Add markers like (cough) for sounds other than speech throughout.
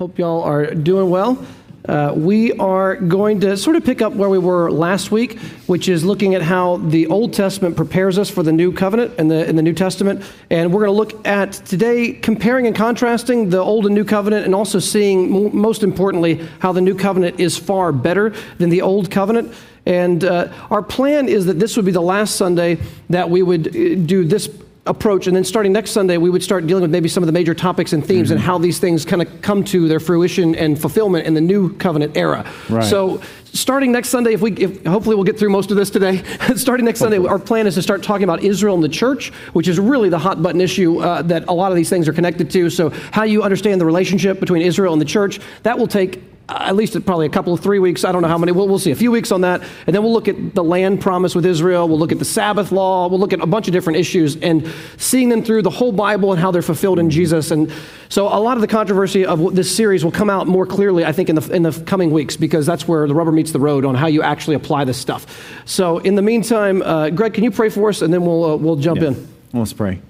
Hope y'all are doing well. Uh, we are going to sort of pick up where we were last week, which is looking at how the Old Testament prepares us for the New Covenant in the, in the New Testament. And we're going to look at today comparing and contrasting the Old and New Covenant and also seeing, most importantly, how the New Covenant is far better than the Old Covenant. And uh, our plan is that this would be the last Sunday that we would uh, do this approach. And then starting next Sunday, we would start dealing with maybe some of the major topics and themes mm-hmm. and how these things kind of come to their fruition and fulfillment in the new covenant era. Right. So starting next Sunday, if we, if, hopefully we'll get through most of this today. (laughs) starting next. Sunday, our plan is to start talking about Israel and the church, which is really the hot button issue uh, that a lot of these things are connected to. So how you understand the relationship between Israel and the church, that will take at least probably a couple of three weeks. I don't know how many. We'll, we'll see. A few weeks on that. And then we'll look at the land promise with Israel. We'll look at the Sabbath law. We'll look at a bunch of different issues and seeing them through the whole Bible and how they're fulfilled in Jesus. And so a lot of the controversy of this series will come out more clearly, I think, in the, in the coming weeks because that's where the rubber meets the road on how you actually apply this stuff. So in the meantime, uh, Greg, can you pray for us and then we'll, uh, we'll jump in? Let's pray.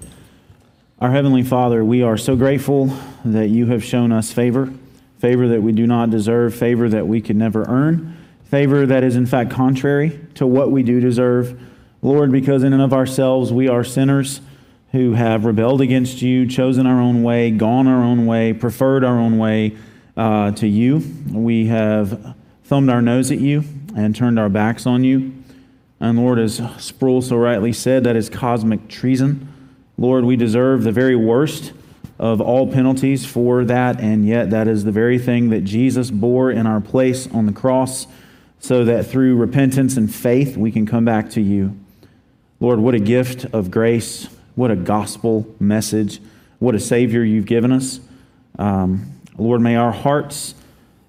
Our Heavenly Father, we are so grateful that you have shown us favor favor that we do not deserve, favor that we could never earn, favor that is in fact contrary to what we do deserve. Lord, because in and of ourselves we are sinners who have rebelled against you, chosen our own way, gone our own way, preferred our own way uh, to you. We have thumbed our nose at you and turned our backs on you. And Lord, as Sproul so rightly said, that is cosmic treason. Lord, we deserve the very worst of all penalties for that, and yet that is the very thing that Jesus bore in our place on the cross, so that through repentance and faith we can come back to you. Lord, what a gift of grace, what a gospel message, what a Savior you've given us. Um, Lord, may our hearts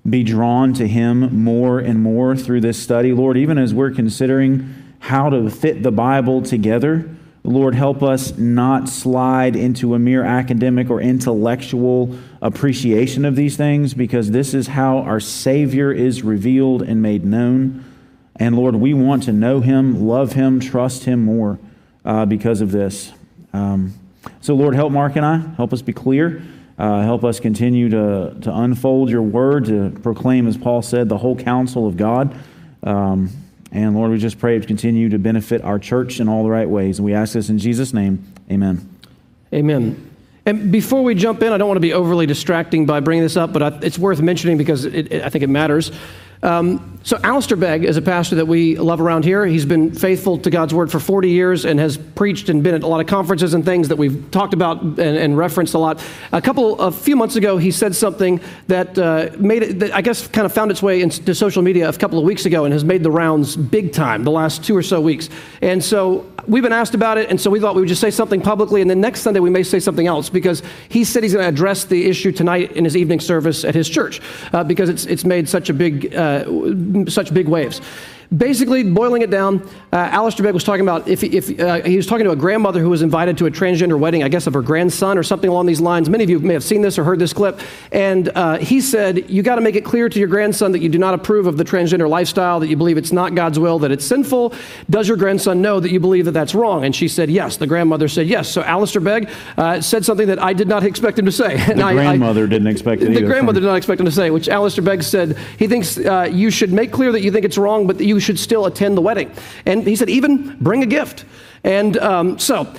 be drawn to Him more and more through this study. Lord, even as we're considering how to fit the Bible together Lord, help us not slide into a mere academic or intellectual appreciation of these things because this is how our Savior is revealed and made known. And Lord, we want to know Him, love Him, trust Him more uh, because of this. Um, so, Lord, help Mark and I. Help us be clear. Uh, help us continue to, to unfold your word, to proclaim, as Paul said, the whole counsel of God. Um, and Lord, we just pray to continue to benefit our church in all the right ways. And we ask this in Jesus' name. Amen. Amen. And before we jump in, I don't want to be overly distracting by bringing this up, but it's worth mentioning because it, it, I think it matters. Um, so, Alistair Begg is a pastor that we love around here. He's been faithful to God's word for 40 years and has preached and been at a lot of conferences and things that we've talked about and, and referenced a lot. A couple, a few months ago, he said something that uh, made it, that I guess kind of found its way into social media a couple of weeks ago and has made the rounds big time the last two or so weeks. And so, we've been asked about it, and so we thought we would just say something publicly, and then next Sunday we may say something else because he said he's going to address the issue tonight in his evening service at his church uh, because it's, it's made such a big, uh, such big waves. Basically, boiling it down, uh, Alistair Begg was talking about if, if uh, he was talking to a grandmother who was invited to a transgender wedding, I guess of her grandson or something along these lines. Many of you may have seen this or heard this clip. And uh, he said, You got to make it clear to your grandson that you do not approve of the transgender lifestyle, that you believe it's not God's will, that it's sinful. Does your grandson know that you believe that that's wrong? And she said, Yes. The grandmother said, Yes. So Alistair Begg uh, said something that I did not expect him to say. (laughs) The I, grandmother I, didn't expect it The either. grandmother did not expect him to say, which Alistair Begg said, He thinks uh, you should make clear that you think it's wrong, but that you should still attend the wedding. And he said, even bring a gift. And um, so,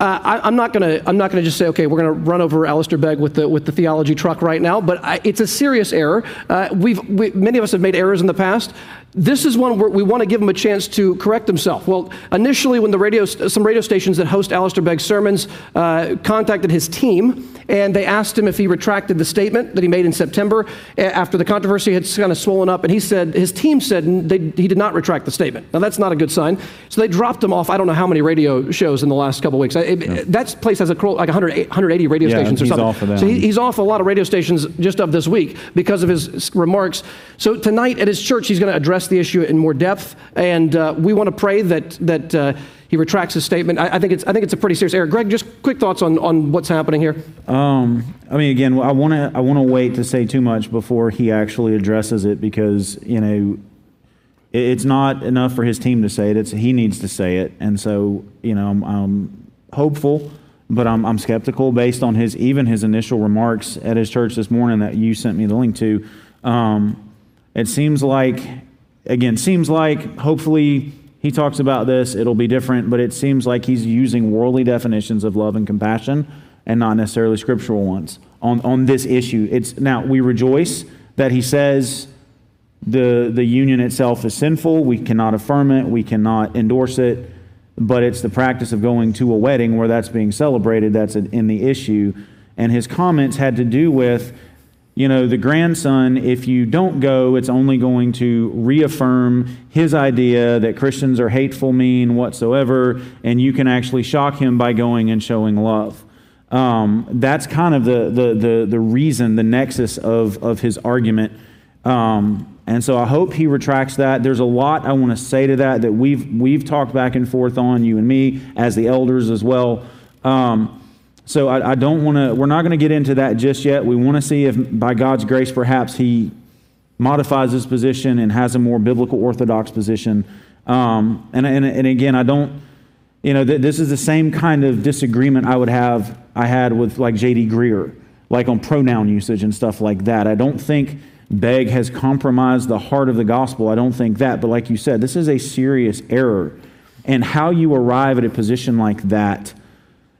uh, I, am not to. I'm not to just say, okay, we're to run over Alistair Begg with the with the theology truck right now. But I, it's a serious error. Uh, we've we, many of us have made errors in the past. This is one where we want to give him a chance to correct himself. Well, initially, when the radio, some radio stations that host Alistair Begg's sermons uh, contacted his team, and they asked him if he retracted the statement that he made in September after the controversy had kind of swollen up, and he said his team said they, he did not retract the statement. Now that's not a good sign. So they dropped him off. I don't know how many radio shows in the last couple of weeks. It, no. That place has a like 100, 180 radio yeah, stations or something. Off of. So he, he's off a lot of radio stations just of this week because of his remarks. So tonight at his church, he's going to address the issue in more depth, and uh, we want to pray that that uh, he retracts his statement. I, I, think it's I think it's a pretty serious error. Greg, just quick thoughts on, on what's happening here. Um, I mean, again, I want to I want to wait to say too much before he actually addresses it because you know it's not enough for his team to say it. It's he needs to say it, and so you know I'm, I'm hopeful but I'm, I'm skeptical based on his even his initial remarks at his church this morning that you sent me the link to. Um, it seems like, again, seems like hopefully he talks about this, it'll be different, but it seems like he's using worldly definitions of love and compassion and not necessarily scriptural ones on, on this issue. It's now we rejoice that he says the the union itself is sinful. We cannot affirm it, we cannot endorse it, but it's the practice of going to a wedding where that's being celebrated that's in the issue. And his comments had to do with you know, the grandson, if you don't go, it's only going to reaffirm his idea that Christians are hateful, mean, whatsoever, and you can actually shock him by going and showing love. Um, that's kind of the, the, the, the, reason, the nexus of, of his argument. Um, and so I hope he retracts that. There's a lot I want to say to that that we've, we've talked back and forth on, you and me, as the elders as well. Um, so I, I don't want to, we're not going to get into that just yet. We want to see if, by God's grace, perhaps he modifies his position and has a more biblical orthodox position. Um, and, and, and again, I don't, you know, th- this is the same kind of disagreement I would have, I had with like J.D. Greear, like on pronoun usage and stuff like that. I don't think Begg has compromised the heart of the gospel. I don't think that. But like you said, this is a serious error. And how you arrive at a position like that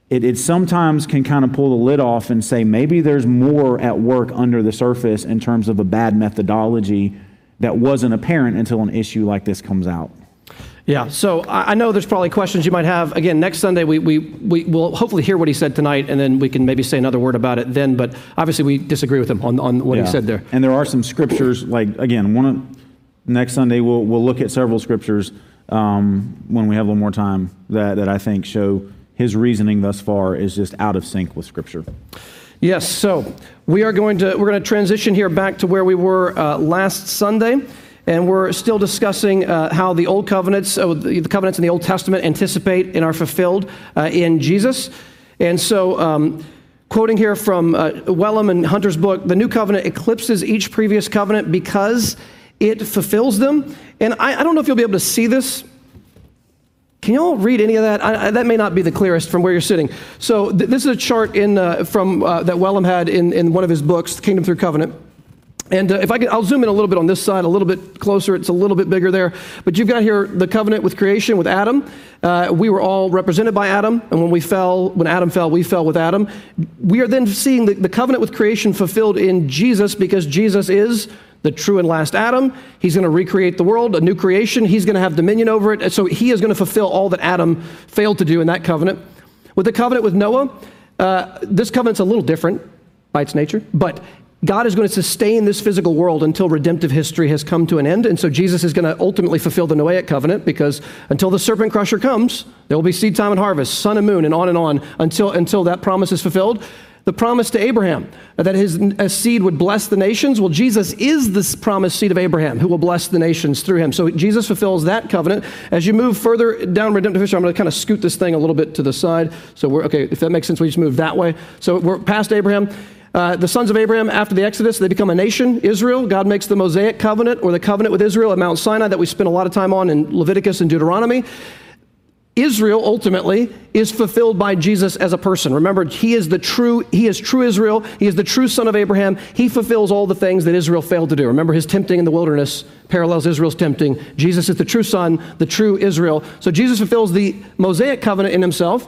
it, it sometimes can kind of pull the lid off and say maybe there's more at work under the surface in terms of a bad methodology that wasn't apparent until an issue like this comes out. Yeah, so I know there's probably questions you might have. Again, next Sunday we, we, we will hopefully hear what he said tonight, and then we can maybe say another word about it then. But obviously, we disagree with him on, on what yeah. he said there. And there are some scriptures, like, again, one of, next Sunday we'll, we'll look at several scriptures um, when we have a little more time that, that I think show his reasoning thus far is just out of sync with Scripture. Yes, so we are going to we're going to transition here back to where we were uh, last Sunday, and we're still discussing uh, how the old covenants, uh, the covenants in the Old Testament, anticipate and are fulfilled uh, in Jesus. And so, um, quoting here from uh, Wellum and Hunter's book, the new covenant eclipses each previous covenant because it fulfills them. And I, I don't know if you'll be able to see this can you all read any of that? I, I, that may not be the clearest from where you're sitting. So th- this is a chart in, uh, from, uh, that Wellum had in, in one of his books, Kingdom Through Covenant. And uh, if I can, I'll zoom in a little bit on this side, a little bit closer. It's a little bit bigger there. But you've got here the covenant with creation with Adam. Uh, we were all represented by Adam, and when we fell, when Adam fell, we fell with Adam. We are then seeing the, the covenant with creation fulfilled in Jesus because Jesus is the true and last Adam. He's going to recreate the world, a new creation. He's going to have dominion over it. So he is going to fulfill all that Adam failed to do in that covenant. With the covenant with Noah, uh, this covenant's a little different by its nature, but God is going to sustain this physical world until redemptive history has come to an end. And so Jesus is going to ultimately fulfill the Noahic covenant because until the serpent crusher comes, there will be seed time and harvest, sun and moon, and on and on until, until that promise is fulfilled the promise to Abraham that his seed would bless the nations. Well, Jesus is this promised seed of Abraham who will bless the nations through him. So Jesus fulfills that covenant. As you move further down redemptive history, I'm going to kind of scoot this thing a little bit to the side. So we're okay. If that makes sense, we just move that way. So we're past Abraham. Uh, the sons of Abraham, after the Exodus, they become a nation, Israel. God makes the Mosaic covenant or the covenant with Israel at Mount Sinai that we spent a lot of time on in Leviticus and Deuteronomy. Israel ultimately is fulfilled by Jesus as a person. Remember, he is the true, he is true Israel. He is the true son of Abraham. He fulfills all the things that Israel failed to do. Remember, his tempting in the wilderness parallels Israel's tempting. Jesus is the true son, the true Israel. So Jesus fulfills the Mosaic covenant in himself.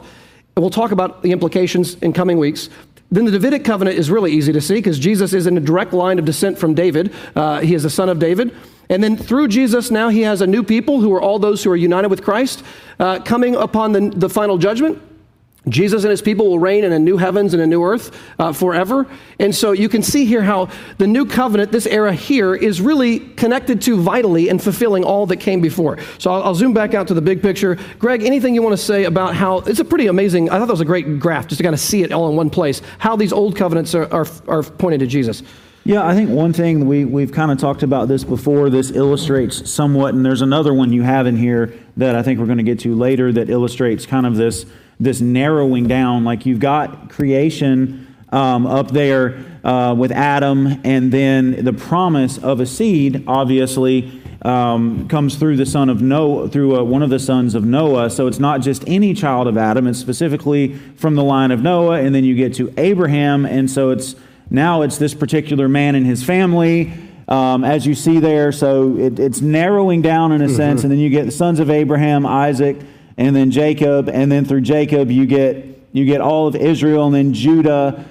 And we'll talk about the implications in coming weeks. Then the Davidic covenant is really easy to see because Jesus is in a direct line of descent from David. Uh, he is the son of David. And then through Jesus, now he has a new people who are all those who are united with Christ, uh, coming upon the, the final judgment. Jesus and his people will reign in a new heavens and a new earth uh, forever. And so you can see here how the new covenant, this era here, is really connected to vitally and fulfilling all that came before. So I'll, I'll, zoom back out to the big picture. Greg, anything you want to say about how it's a pretty amazing, I thought that was a great graph just to kind of see it all in one place, how these old covenants are, are, are pointed to Jesus. Yeah, I think one thing we, we've kind of talked about this before. This illustrates somewhat, and there's another one you have in here that I think we're going to get to later that illustrates kind of this, this narrowing down. Like you've got creation um, up there uh, with Adam, and then the promise of a seed, obviously. um, comes through the son of Noah, through uh, one of the sons of Noah. So it's not just any child of Adam; it's specifically from the line of Noah, and then you get to Abraham, and so it's now it's this particular man and his family. Um, as you see there, so it, it's narrowing down in a mm-hmm. sense, and then you get the sons of Abraham, Isaac, and then Jacob, and then through Jacob you get you get all of Israel, and then Judah.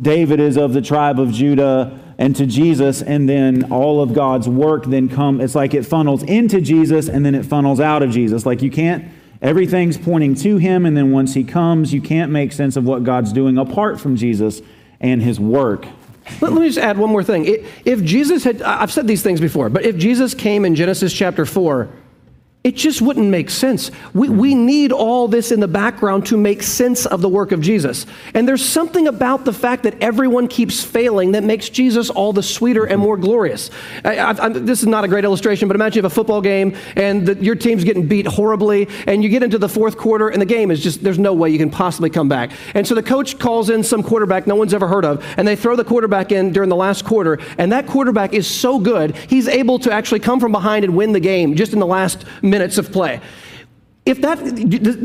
David is of the tribe of Judah and to Jesus, and then all of God's work then come. It's like it funnels into Jesus and then it funnels out of Jesus. Like you can't, everything's pointing to him, and then once he comes, you can't make sense of what God's doing apart from Jesus and his work. Let, me just add one more thing. If Jesus had, I've said these things before, but if Jesus came in Genesis chapter 4 it just wouldn't make sense. We, hmm. we need all this in the background to make sense of the work of Jesus. And there's something about the fact that everyone keeps failing that makes Jesus all the sweeter and hmm. more glorious. I, I, this is not a great illustration, but imagine you have a football game and the, your team's getting beat horribly, and you get into the fourth quarter, and the game is just, there's no way you can possibly come back. And so the coach calls in some quarterback no one's ever heard of, and they throw the quarterback in during the last quarter, and that quarterback is so good, he's able to actually come from behind and win the game just in the last minutes of play. If that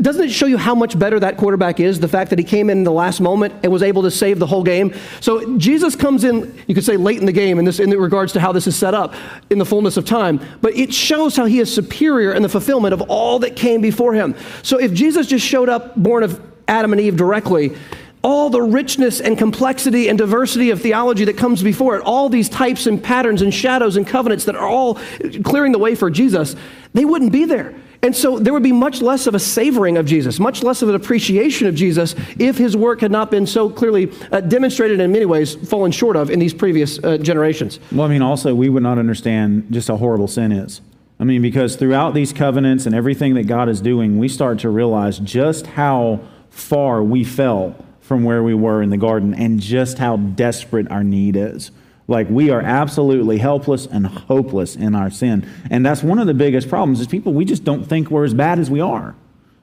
doesn't it show you how much better that quarterback is, the fact that he came in, the last moment and was able to save the whole game. So Jesus comes in, you could say late in the game in this in regards to how this is set up in the fullness of time, but it shows how he is superior in the fulfillment of all that came before him. So if Jesus just showed up born of Adam and Eve directly, all the richness and complexity and diversity of theology that comes before it, all these types and patterns and shadows and covenants that are all clearing the way for Jesus, they wouldn't be there. And so there would be much less of a savoring of Jesus, much less of an appreciation of Jesus if his work had not been so clearly uh, demonstrated in many ways fallen short of in these previous uh, generations. Well, I mean, also, we would not understand just how horrible sin is. I mean, because throughout these covenants and everything that God is doing, we start to realize just how far we fell from where we were in the garden and just how desperate our need is. Like we are absolutely helpless and hopeless in our sin. And that's one of the biggest problems is people we just don't think we're as bad as we are.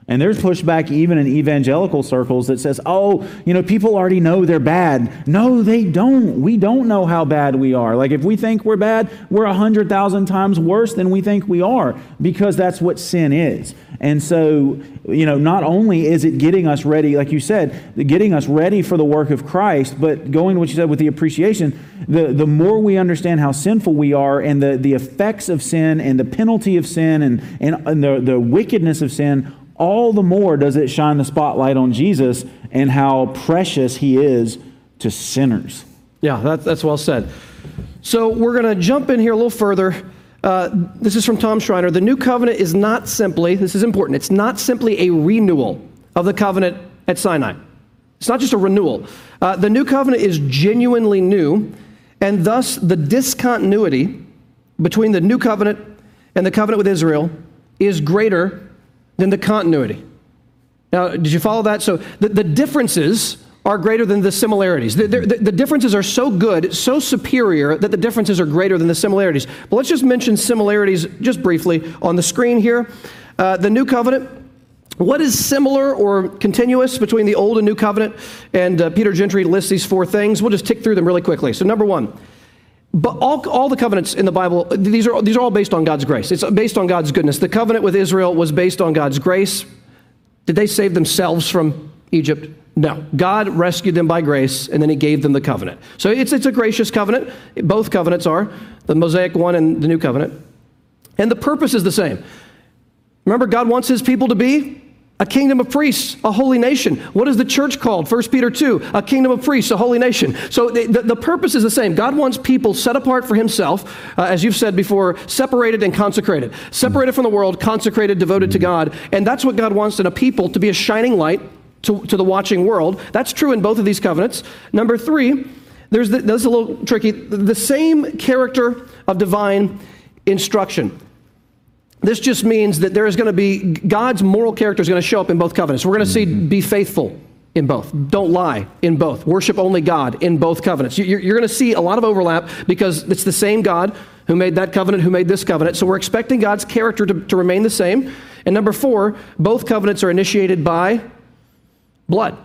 And there's pushback even in evangelical circles that says, oh, you know, people already know they're bad. No, they don't. We don't know how bad we are. Like if we think we're bad, we're a 100,000 times worse than we think we are because that's what sin is. And so, you know, not only is it getting us ready, like you said, getting us ready for the work of Christ, but going to what you said with the appreciation, the, the more we understand how sinful we are and the, the effects of sin and the penalty of sin and, and, and the, the wickedness of sin all the more does it shine the spotlight on Jesus and how precious he is to sinners. Yeah, that, that's well said. So we're going to jump in here a little further. Uh, this is from Tom Schreiner. The new covenant is not simply, this is important, it's not simply a renewal of the covenant at Sinai. It's not just a renewal. Uh, the new covenant is genuinely new, and thus the discontinuity between the new covenant and the covenant with Israel is greater than the continuity. Now, did you follow that? So the, the differences are greater than the similarities. The, the, the, differences are so good, so superior, that the differences are greater than the similarities. But let's just mention similarities just briefly on the screen here. Uh, the New Covenant. What is similar or continuous between the Old and New Covenant? And uh, Peter Gentry lists these four things. We'll just tick through them really quickly. So, number one, but all, all the covenants in the Bible, these are, these are all based on God's grace. It's based on God's goodness. The covenant with Israel was based on God's grace. Did they save themselves from Egypt? No. God rescued them by grace, and then He gave them the covenant. So it's, it's a gracious covenant. Both covenants are the Mosaic one and the New Covenant. And the purpose is the same. Remember, God wants His people to be a kingdom of priests, a holy nation. What is the church called? 1 Peter 2, a kingdom of priests, a holy nation. So the, the, the purpose is the same. God wants people set apart for himself, uh, as you've said before, separated and consecrated. Separated from the world, consecrated, devoted to God. And that's what God wants in a people to be a shining light to, to the watching world. That's true in both of these covenants. Number three, there's the, this is a little tricky. The same character of divine instruction. This just means that there is going to be God's moral character is going to show up in both covenants. We're going to see mm-hmm. be faithful in both. Don't lie in both. Worship only God in both covenants. You're, you're going to see a lot of overlap because it's the same God who made that covenant, who made this covenant. So we're expecting God's character to, to remain the same. And number four, both covenants are initiated by blood.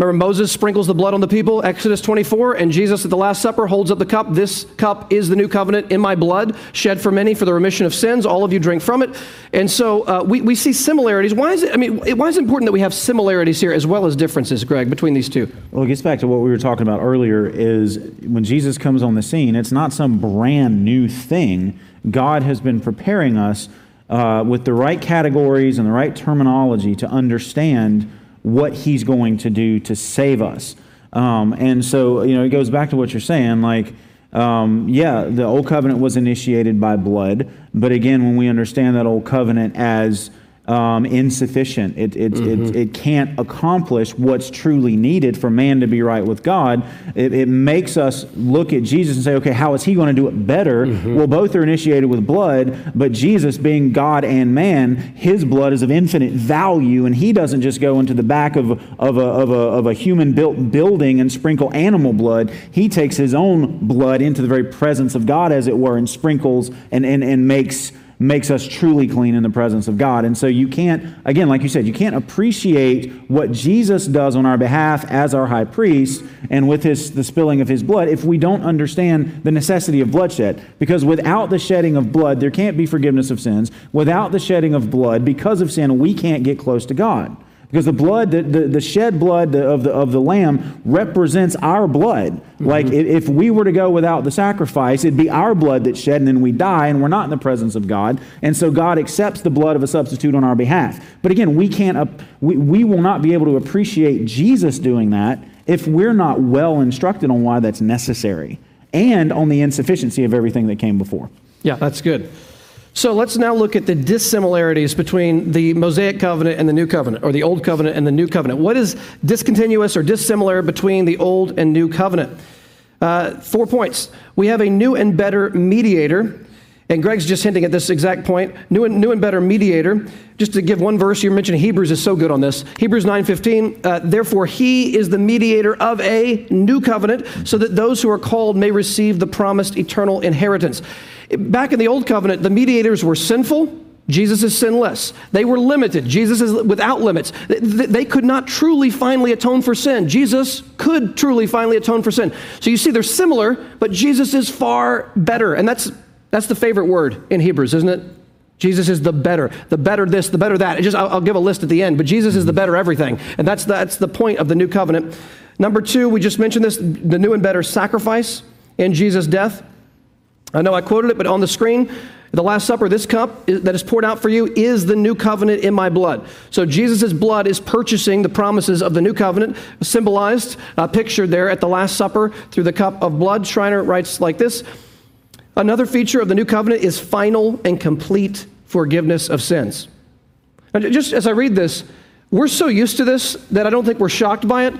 Remember, Moses sprinkles the blood on the people, Exodus 24, and Jesus at the Last Supper holds up the cup. This cup is the new covenant in my blood, shed for many for the remission of sins. All of you drink from it. And so uh, we, we see similarities. Why is it, I mean, why is it important that we have similarities here as well as differences, Greg, between these two? Well, it gets back to what we were talking about earlier is when Jesus comes on the scene, it's not some brand new thing. God has been preparing us uh, with the right categories and the right terminology to understand what he's going to do to save us. Um, and so, you know, it goes back to what you're saying. Like, um, yeah, the old covenant was initiated by blood. But again, when we understand that old covenant as um, insufficient. It, it, mm-hmm. it, it, can't accomplish what's truly needed for man to be right with God. It, it makes us look at Jesus and say, okay, how is he going to do it better? Mm-hmm. Well, both are initiated with blood, but Jesus, being God and man, his blood is of infinite value, and he doesn't just go into the back of, of, a, of, a, of a human built building and sprinkle animal blood. He takes his own blood into the very presence of God, as it were, and sprinkles and, and, and makes makes us truly clean in the presence of God. And so you can't, again, like you said, you can't appreciate what Jesus does on our behalf as our high priest and with his, the spilling of his blood if we don't understand the necessity of bloodshed. Because without the shedding of blood, there can't be forgiveness of sins. Without the shedding of blood, because of sin, we can't get close to God. Because the blood, the, the, the shed blood of the, of the lamb represents our blood. Mm-hmm. Like if we were to go without the sacrifice, it'd be our blood that's shed and then we die and we're not in the presence of God. And so God accepts the blood of a substitute on our behalf. But again, we can't, we, we will not be able to appreciate Jesus doing that if we're not well instructed on why that's necessary and on the insufficiency of everything that came before. Yeah, that's good. So let's now look at the dissimilarities between the Mosaic covenant and the new covenant, or the old covenant and the new covenant. What is discontinuous or dissimilar between the old and new covenant? Uh, four points. We have a new and better mediator. And Greg's just hinting at this exact point. New and, new and better mediator. Just to give one verse, you mentioned Hebrews is so good on this. Hebrews 9.15, uh, therefore he is the mediator of a new covenant, so that those who are called may receive the promised eternal inheritance. Back in the Old Covenant, the mediators were sinful. Jesus is sinless. They were limited. Jesus is without limits. They could not truly finally atone for sin. Jesus could truly finally atone for sin. So you see, they're similar, but Jesus is far better. And that's, that's the favorite word in Hebrews, isn't it? Jesus is the better, the better this, the better that. just, I'll, I'll give a list at the end, but Jesus is the better everything. And that's, that's the point of the new covenant. Number two, we just mentioned this the new and better sacrifice in Jesus' death. I know I quoted it, but on the screen, the Last Supper, this cup that is poured out for you is the new covenant in my blood. So Jesus' blood is purchasing the promises of the new covenant, symbolized, uh, pictured there at the Last Supper through the cup of blood. Schreiner writes like this Another feature of the new covenant is final and complete forgiveness of sins. And just as I read this, we're so used to this that I don't think we're shocked by it.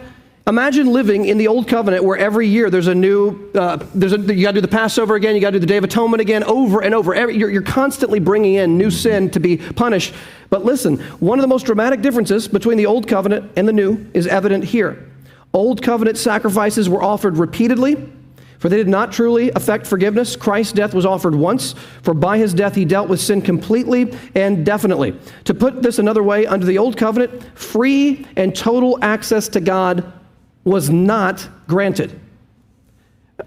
Imagine living in the old covenant where every year there's a new, uh, there's a, you got to do the Passover again, you got to do the Day of Atonement again, over and over. Every, you're, you're constantly bringing in new sin to be punished. But listen, one of the most dramatic differences between the old covenant and the new is evident here. Old covenant sacrifices were offered repeatedly, for they did not truly affect forgiveness. Christ's death was offered once, for by his death he dealt with sin completely and definitely. To put this another way, under the old covenant, free and total access to God was not granted.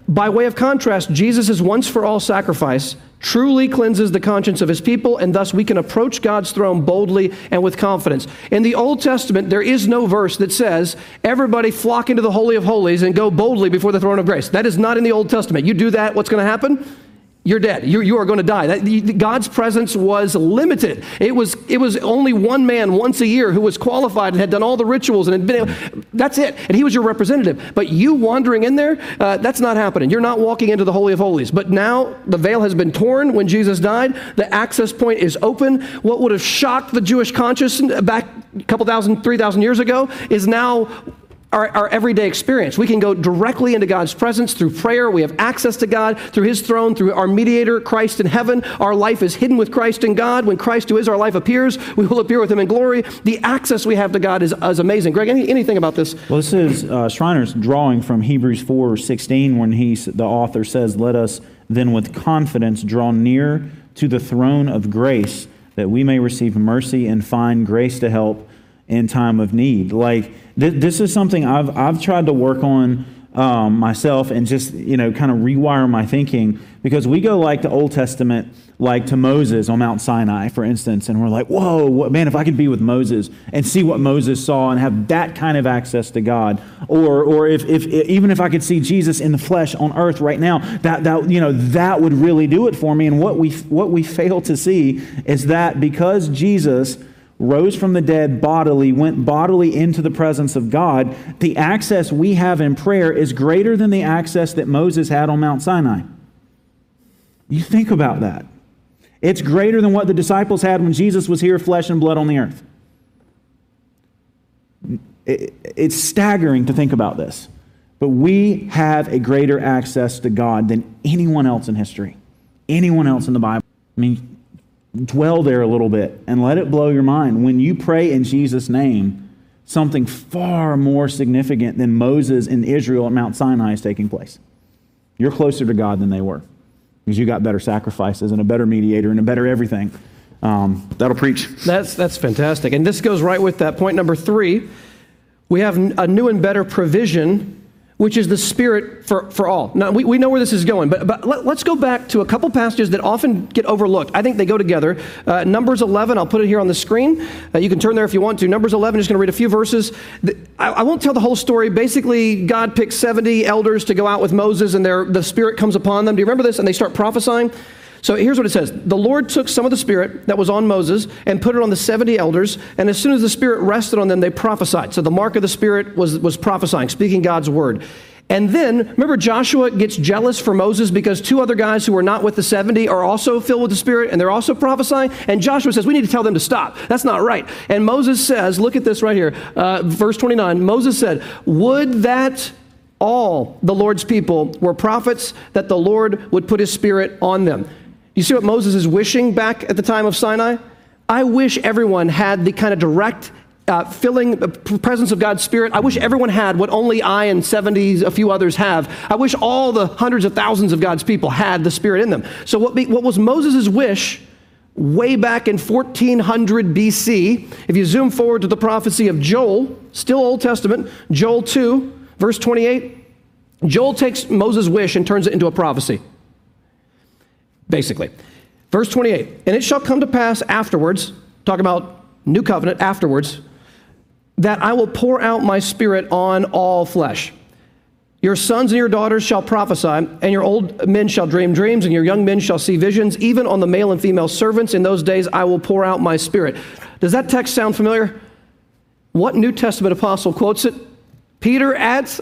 By way of contrast, Jesus' once for all sacrifice truly cleanses the conscience of his people, and thus we can approach God's throne boldly and with confidence. In the Old Testament, there is no verse that says, everybody flock into the Holy of Holies and go boldly before the throne of grace. That is not in the Old Testament. You do that, what's going to happen? You're dead. You, you are going to die. That, God's presence was limited. It was, it was only one man once a year who was qualified and had done all the rituals and had been, that's it. And he was your representative. But you wandering in there, uh, that's not happening. You're not walking into the Holy of Holies. But now the veil has been torn when Jesus died. The access point is open. What would have shocked the Jewish conscience back a couple thousand, three thousand years ago is now our, our everyday experience. We can go directly into God's presence through prayer. We have access to God through His throne, through our mediator, Christ in heaven. Our life is hidden with Christ in God. When Christ, who is our life, appears, we will appear with Him in glory. The access we have to God is, is amazing. Greg, any, anything about this? Well, this is uh, Schreiner's drawing from Hebrews 4 16 when he's, the author says, Let us then with confidence draw near to the throne of grace that we may receive mercy and find grace to help in time of need. Like th- this is something I've I've tried to work on um, myself and just you know kind of rewire my thinking because we go like the Old Testament, like to Moses on Mount Sinai, for instance, and we're like, whoa, what, man, if I could be with Moses and see what Moses saw and have that kind of access to God, or or if, if even if I could see Jesus in the flesh on earth right now, that that you know that would really do it for me. And what we what we fail to see is that because Jesus rose from the dead bodily, went bodily into the presence of God, the access we have in prayer is greater than the access that Moses had on Mount Sinai. You think about that. It's greater than what the disciples had when Jesus was here, flesh and blood on the earth. It's staggering to think about this. But we have a greater access to God than anyone else in history, anyone else in the Bible. I mean, dwell there a little bit and let it blow your mind. When you pray in Jesus' name, something far more significant than Moses and Israel at Mount Sinai is taking place. You're closer to God than they were because you got better sacrifices and a better mediator and a better everything. Um, that'll preach. That's, that's fantastic. And this goes right with that. Point number three we have a new and better provision which is the Spirit for, for all. Now, we, we know where this is going, but, but let, us go back to a couple passages that often get overlooked. I think they go together. Uh, Numbers 11, I'll put it here on the screen. Uh, you can turn there if you want to. Numbers 11, just going to read a few verses. I, I, won't tell the whole story. Basically, God picks 70 elders to go out with Moses, and the Spirit comes upon them. Do you remember this? And they start prophesying. So here's what it says The Lord took some of the Spirit that was on Moses and put it on the 70 elders, and as soon as the Spirit rested on them, they prophesied. So the mark of the Spirit was, was prophesying, speaking God's word. And then, remember, Joshua gets jealous for Moses because two other guys who are not with the 70 are also filled with the Spirit and they're also prophesying. And Joshua says, We need to tell them to stop. That's not right. And Moses says, Look at this right here, uh, verse 29. Moses said, Would that all the Lord's people were prophets, that the Lord would put his Spirit on them. You see what Moses is wishing back at the time of Sinai? I wish everyone had the kind of direct uh, filling the presence of God's Spirit. I wish everyone had what only I and 70, a few others have. I wish all the hundreds of thousands of God's people had the Spirit in them. So, what, be, what was Moses' wish way back in 1400 BC? If you zoom forward to the prophecy of Joel, still Old Testament, Joel 2, verse 28, Joel takes Moses' wish and turns it into a prophecy basically. Verse 28 And it shall come to pass afterwards, talk about new covenant afterwards, that I will pour out my spirit on all flesh. Your sons and your daughters shall prophesy, and your old men shall dream dreams, and your young men shall see visions. Even on the male and female servants in those days I will pour out my spirit. Does that text sound familiar? What New Testament apostle quotes it? Peter adds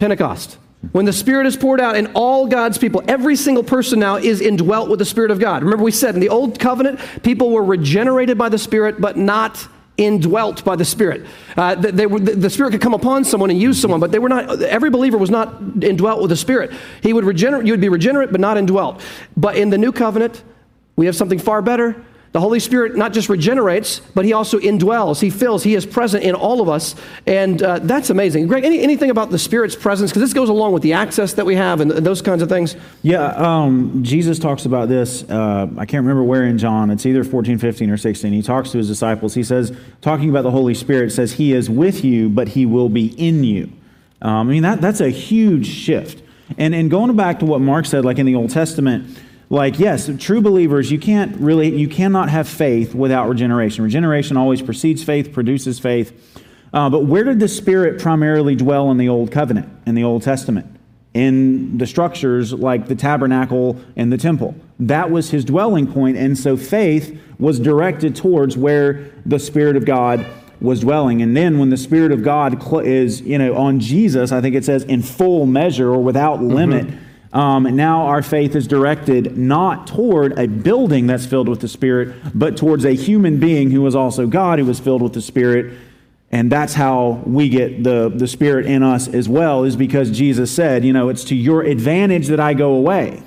Pentecost. When the Spirit is poured out, and all God's people, every single person now is indwelt with the Spirit of God. Remember, we said in the Old Covenant, people were regenerated by the Spirit, but not indwelt by the Spirit. Uh, they, were, the Spirit could come upon someone and use someone, but they were not. Every believer was not indwelt with the Spirit. He would regenerate. You would be regenerate, but not indwelt. But in the New Covenant, we have something far better. The Holy Spirit not just regenerates, but He also indwells. He fills. He is present in all of us. And uh, that's amazing. Greg, any, anything about the Spirit's presence? Because this goes along with the access that we have and, those kinds of things. Yeah, um, Jesus talks about this. Uh, I can't remember where in John. It's either 14, 15, or 16. He talks to his disciples. He says, talking about the Holy Spirit, says, He is with you, but He will be in you. Um, I mean, that, that's a huge shift. And, and going back to what Mark said, like in the Old Testament, like yes true believers you can't really you cannot have faith without regeneration. Regeneration always precedes faith produces faith. Uh, but where did the spirit primarily dwell in the old covenant in the old testament? In the structures like the tabernacle and the temple. That was his dwelling point and so faith was directed towards where the spirit of god was dwelling. And then when the spirit of god is you know on jesus i think it says in full measure or without limit mm-hmm um, now our faith is directed not toward a building that's filled with the Spirit, but towards a human being who was also God, who was filled with the Spirit. And that's how we get the, the Spirit in us as well, is because Jesus said, you know, it's to your advantage that I go away.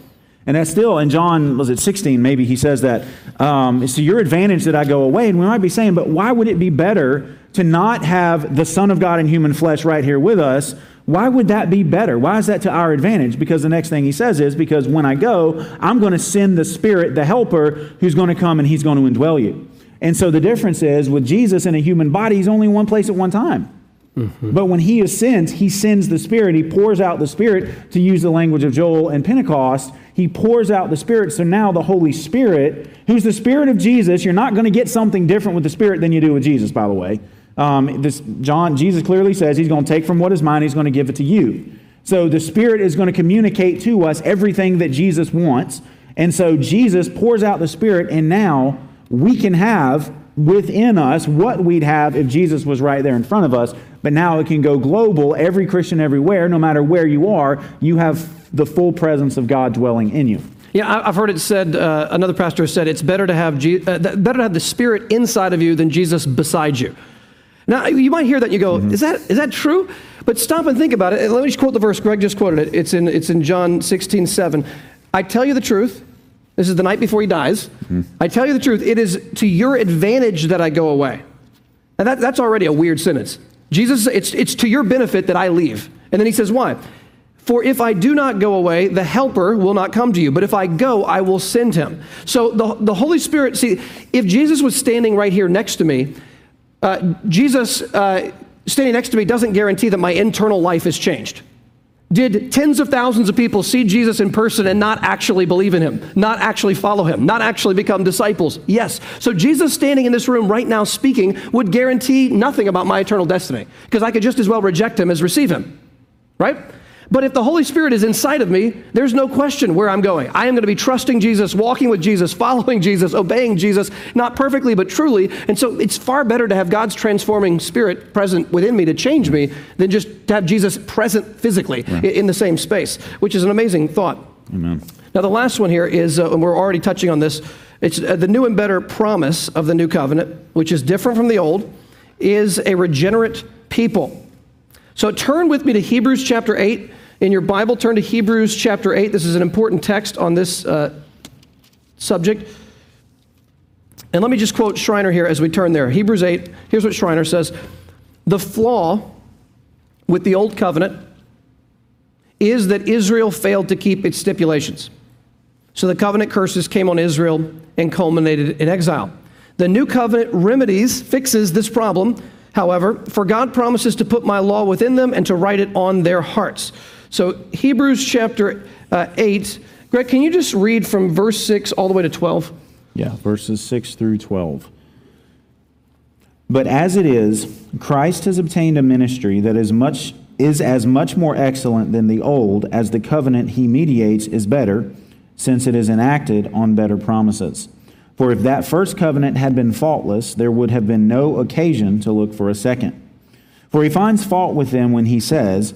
And that's still, in John, was it 16, maybe he says that, um, it's to your advantage that I go away. And we might be saying, but why would it be better to not have the Son of God in human flesh right here with us? Why would that be better? Why is that to our advantage? Because the next thing he says is, because when I go, I'm going to send the Spirit, the Helper, who's going to come and he's going to indwell you. And so the difference is with Jesus in a human body, he's only in one place at one time. Mm-hmm. But when he ascends, he sends the Spirit. He pours out the Spirit, to use the language of Joel and Pentecost. He pours out the Spirit. So now the Holy Spirit, who's the Spirit of Jesus, you're not going to get something different with the Spirit than you do with Jesus, by the way. Um, this John, Jesus clearly says he's going to take from what is mine, he's going to give it to you. So the Spirit is going to communicate to us everything that Jesus wants. And so Jesus pours out the Spirit, and now we can have within us what we'd have if Jesus was right there in front of us. But now it can go global. Every Christian everywhere, no matter where you are, you have the full presence of God dwelling in you. Yeah, I've heard it said. Uh, another pastor said it's better to have Je- uh, better to have the Spirit inside of you than Jesus beside you. Now you might hear that and you go, mm-hmm. "Is that is that true?" But stop and think about it. Let me just quote the verse. Greg just quoted it. It's in it's in John 16, 7. I tell you the truth. This is the night before he dies. Mm-hmm. I tell you the truth. It is to your advantage that I go away. And that, that's already a weird sentence. Jesus, it's, it's to your benefit that I leave. And then he says, Why? For if I do not go away, the Helper will not come to you. But if I go, I will send him. So the, the Holy Spirit, see, if Jesus was standing right here next to me, uh, Jesus uh, standing next to me doesn't guarantee that my internal life has changed. Did tens of thousands of people see Jesus in person and not actually believe in him, not actually follow him, not actually become disciples? Yes. So Jesus standing in this room right now speaking would guarantee nothing about my eternal destiny because I could just as well reject him as receive him. Right? But if the Holy Spirit is inside of me, there's no question where I'm going. I am going to be trusting Jesus, walking with Jesus, following Jesus, obeying Jesus, not perfectly, but truly. And so it's far better to have God's transforming spirit present within me to change me than just to have Jesus present physically in the same space, which is an amazing thought. Amen. Now, the last one here is, uh, and we're already touching on this, it's uh, the new and better promise of the new covenant, which is different from the old, is a regenerate people. So turn with me to Hebrews chapter 8. In your Bible, turn to Hebrews chapter 8. This is an important text on this uh, subject. And let me just quote Schreiner here as we turn there. Hebrews 8, here's what Schreiner says The flaw with the old covenant is that Israel failed to keep its stipulations. So the covenant curses came on Israel and culminated in exile. The new covenant remedies, fixes this problem however, for God promises to put my law within them and to write it on their hearts. So, Hebrews chapter uh, 8. Greg, can you just read from verse 6 all the way to 12? Yeah, verses 6 through 12. But as it is, Christ has obtained a ministry that is much is as much more excellent than the old as the covenant he mediates is better, since it is enacted on better promises. For if that first covenant had been faultless, there would have been no occasion to look for a second. For he finds fault with them when he says,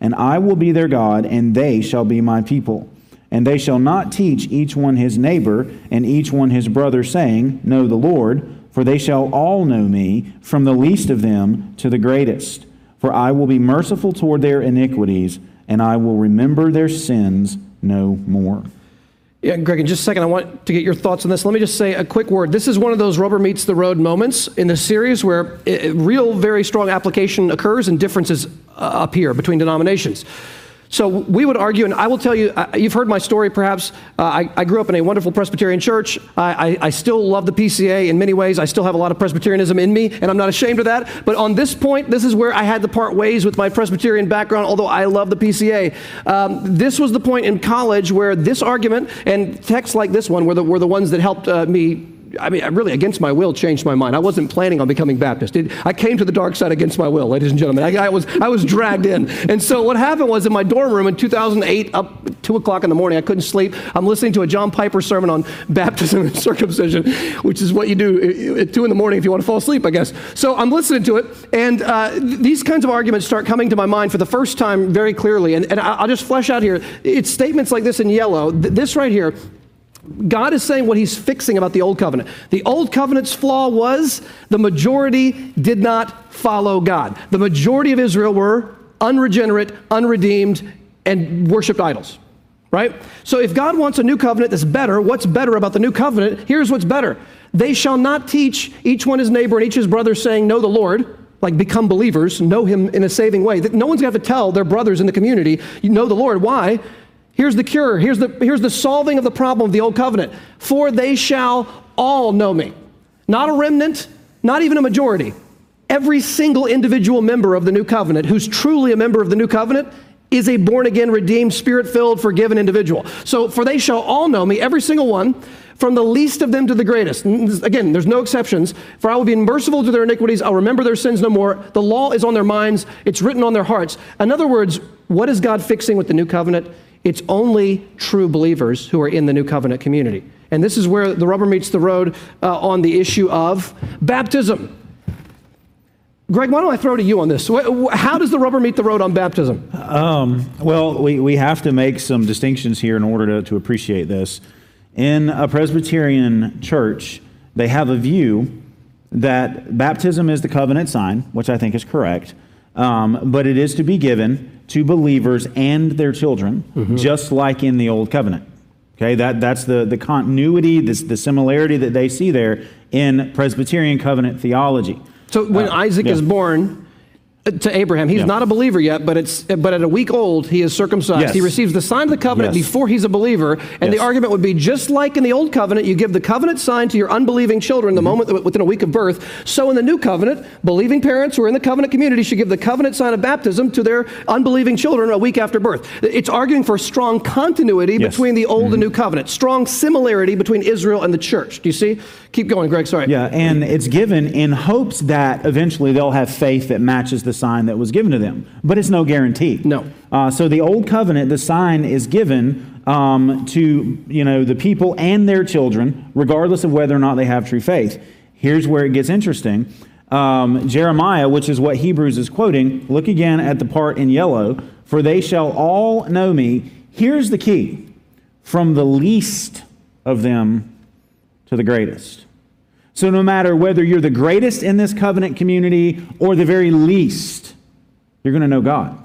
and I will be their God, and they shall be my people. And they shall not teach each one his neighbor and each one his brother, saying, Know the Lord, for they shall all know me, from the least of them to the greatest. For I will be merciful toward their iniquities, and I will remember their sins no more. Yeah, Greg, in just a second, I want to get your thoughts on this. Let me just say a quick word. This is one of those rubber meets the road moments in the series where it, real, very strong application occurs and differences uh, appear between denominations. So we would argue, and I will tell you, uh, you've heard my story perhaps. Uh, I, I, grew up in a wonderful Presbyterian church. I, I, I, still love the PCA in many ways. I still have a lot of Presbyterianism in me, and I'm not ashamed of that. But on this point, this is where I had to part ways with my Presbyterian background, although I love the PCA. Um, this was the point in college where this argument and texts like this one were the, were the ones that helped uh, me I mean, really, against my will, changed my mind. I wasn't planning on becoming Baptist. It, I came to the dark side against my will, ladies and gentlemen. I, I, was, I was dragged in. And so what happened was in my dorm room in 2008, up 2 o'clock in the morning, I couldn't sleep. I'm listening to a John Piper sermon on baptism and (laughs) circumcision, which is what you do at 2 in the morning if you want to fall asleep, I guess. So I'm listening to it, and uh, these kinds of arguments start coming to my mind for the first time very clearly. And, and I'll just flesh out here. It's statements like this in yellow. This right here God is saying what he's fixing about the old covenant. The old covenant's flaw was the majority did not follow God. The majority of Israel were unregenerate, unredeemed, and worshiped idols. Right? So if God wants a new covenant that's better, what's better about the new covenant? Here's what's better. They shall not teach each one his neighbor and each his brother, saying, Know the Lord, like become believers, know him in a saving way. No one's going to have to tell their brothers in the community, You know the Lord. Why? Here's the cure. Here's the, here's the solving of the problem of the old covenant. For they shall all know me. Not a remnant, not even a majority. Every single individual member of the new covenant who's truly a member of the new covenant is a born again, redeemed, spirit filled, forgiven individual. So, for they shall all know me, every single one, from the least of them to the greatest. Again, there's no exceptions. For I will be merciful to their iniquities. I'll remember their sins no more. The law is on their minds, it's written on their hearts. In other words, what is God fixing with the new covenant? It's only true believers who are in the new covenant community. And this is where the rubber meets the road uh, on the issue of baptism. Greg, why don't I throw to you on this? How does the rubber meet the road on baptism? Um, well, we, we have to make some distinctions here in order to, to appreciate this. In a Presbyterian church, they have a view that baptism is the covenant sign, which I think is correct, um, but it is to be given to believers and their children, mm-hmm. just like in the Old Covenant. Okay, that, that's the, the continuity, this, the similarity that they see there in Presbyterian covenant theology. So when uh, Isaac yeah. is born, to Abraham. He's yeah. not a believer yet, but it's but at a week old he is circumcised. Yes. He receives the sign of the covenant yes. before he's a believer. And yes. the argument would be just like in the old covenant, you give the covenant sign to your unbelieving children the mm-hmm. moment within a week of birth. So in the new covenant, believing parents who are in the covenant community should give the covenant sign of baptism to their unbelieving children a week after birth. It's arguing for strong continuity between the old mm-hmm. and new covenant, strong similarity between Israel and the church. Do you see? Keep going, Greg. Sorry. Yeah, and it's given in hopes that eventually they'll have faith that matches the sign that was given to them. But it's no guarantee. No. Uh, so the old covenant, the sign is given um, to you know the people and their children, regardless of whether or not they have true faith. Here's where it gets interesting. Um, Jeremiah, which is what Hebrews is quoting, look again at the part in yellow. For they shall all know me. Here's the key from the least of them to the greatest. So, no matter whether you're the greatest in this covenant community or the very least, you're going to know God.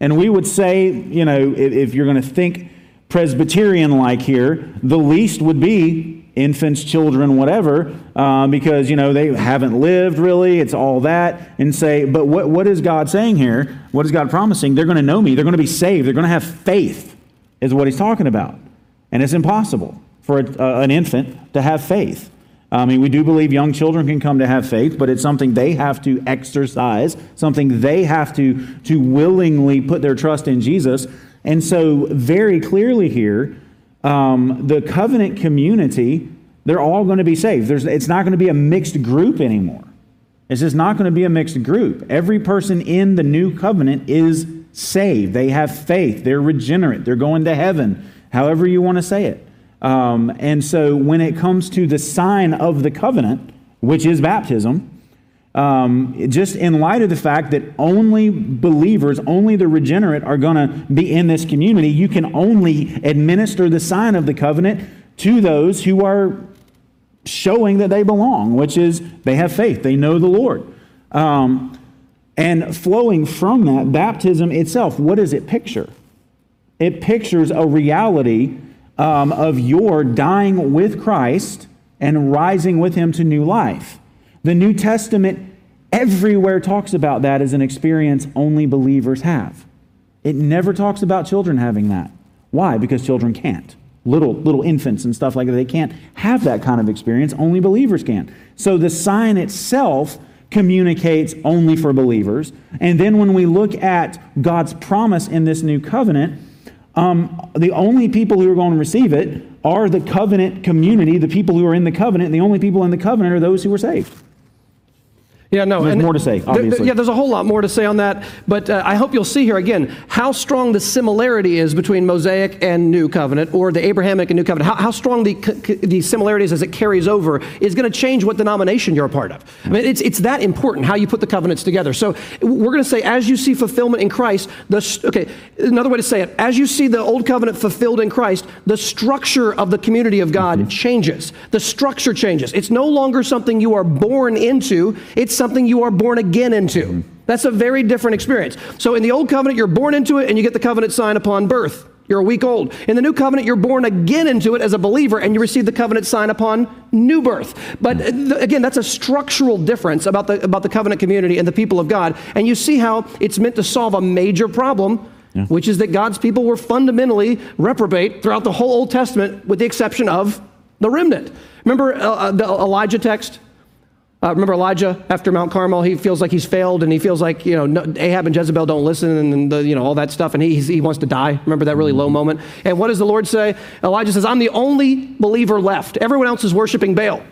And we would say, you know, if, if you're going to think Presbyterian like here, the least would be infants, children, whatever, uh, because, you know, they haven't lived really. It's all that. And say, but what, what is God saying here? What is God promising? They're going to know me. They're going to be saved. They're going to have faith, is what he's talking about. And it's impossible for a, uh, an infant to have faith. I mean, we do believe young children can come to have faith, but it's something they have to exercise, something they have to, to willingly put their trust in Jesus. And so, very clearly here, um, the covenant community, they're all going to be saved. There's, it's not going to be a mixed group anymore. It's just not going to be a mixed group. Every person in the new covenant is saved. They have faith. They're regenerate. They're going to heaven, however you want to say it. Um, and so when it comes to the sign of the covenant, which is baptism, um, just in light of the fact that only believers, only the regenerate are going to be in this community, you can only administer the sign of the covenant to those who are showing that they belong, which is they have faith, they know the Lord. Um, and flowing from that, baptism itself, what does it picture? It pictures a reality um, of your dying with Christ and rising with him to new life. The New Testament everywhere talks about that as an experience only believers have. It never talks about children having that. Why? Because children can't. Little little infants and stuff like that, they can't have that kind of experience. Only believers can. So the sign itself communicates only for believers. And then when we look at God's promise in this new covenant, um, the only people who are going to receive it are the covenant community, the people who are in the covenant. The only people in the covenant are those who are saved. Yeah, no. There's and more to say, there- there- yeah, there's a whole lot more to say on that, but uh, I hope you'll see here again how strong the similarity is between Mosaic and New Covenant, or the Abrahamic and New Covenant. How, how strong the, the similarities as it carries over is going to change what denomination you're a part of. I mean, it's, it's that important how you put the covenants together. So we're going to say, as you see fulfillment in Christ, the okay, another way to say it, as you see the old covenant fulfilled in Christ, the structure of the community of God changes. The structure changes. It's no longer something you are born into, it's something you are born again into. That's a very different experience. So in the old covenant, you're born into it and you get the covenant sign upon birth. You're a week old. In the new covenant, you're born again into it as a believer and you receive the covenant sign upon new birth. But uh, again, that's a structural difference about the, about the covenant community and the people of God. And you see how it's meant to solve a major problem, which is that God's people were fundamentally reprobate throughout the whole Old Testament, with the exception of the remnant. Remember uh, uh, the Elijah text? Uh, remember Elijah after Mount Carmel? He feels like he's failed, and he feels like you know Ahab and Jezebel don't listen, and the, you know all that stuff, and he he's, he wants to die. Remember that really low moment? And what does the Lord say? Elijah says, "I'm the only believer left. Everyone else is worshiping Baal."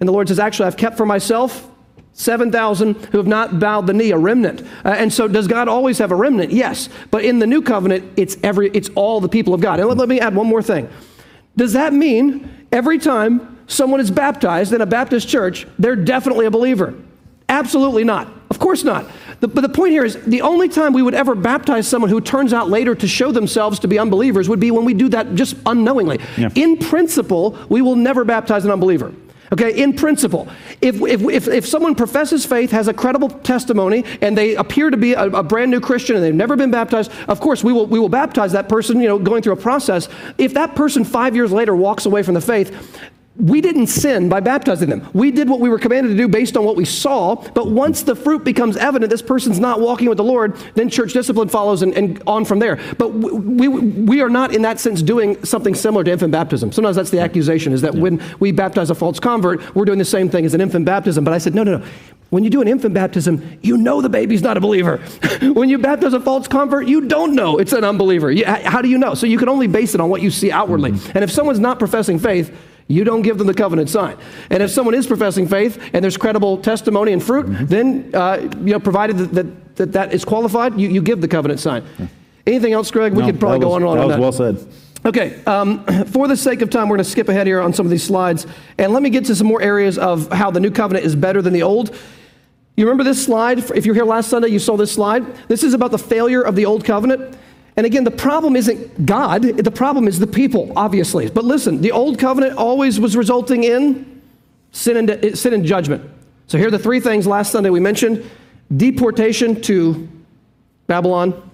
And the Lord says, "Actually, I've kept for myself." 7,000 who have not bowed the knee, a remnant. Uh, and so, does God always have a remnant? Yes. But in the new covenant, it's, every, it's all the people of God. And let, let me add one more thing. Does that mean every time someone is baptized in a Baptist church, they're definitely a believer? Absolutely not. Of course not. The, but the point here is the only time we would ever baptize someone who turns out later to show themselves to be unbelievers would be when we do that just unknowingly. Yeah. In principle, we will never baptize an unbeliever. Okay, in principle, if, if, if, if someone professes faith, has a credible testimony, and they appear to be a, a brand new Christian and they've never been baptized, of course we will, we will baptize that person, you know, going through a process. If that person five years later walks away from the faith, we didn't sin by baptizing them. We did what we were commanded to do based on what we saw. But once the fruit becomes evident, this person's not walking with the Lord, then church discipline follows and, and on from there. But we, we, we are not, in that sense, doing something similar to infant baptism. Sometimes that's the accusation, is that when we baptize a false convert, we're doing the same thing as an infant baptism. But I said, no, no, no. When you do an infant baptism, you know the baby's not a believer. (laughs) when you baptize a false convert, you don't know it's an unbeliever. You- how do you know? So you can only base it on what you see outwardly. Mm-hmm. And if someone's not professing faith, you don't give them the covenant sign. And if someone is professing faith and there's credible testimony and fruit, then, uh, you know, provided that that, that, that is qualified, you, you give the covenant sign. Anything else, Greg? We No, could probably that go on and on That on was that. well said. Okay, um, (clears throat) for the sake of time, we're going to skip ahead here on some of these slides. And let me get to some more areas of how the new covenant is better than the old. You remember this slide? If you were here last Sunday, you saw this slide. This is about the failure of the old covenant. And again, the problem isn't God, the problem is the people, obviously. But listen, the old covenant always was resulting in sin and, sin and judgment. So here are the three things last Sunday we mentioned deportation to Babylon,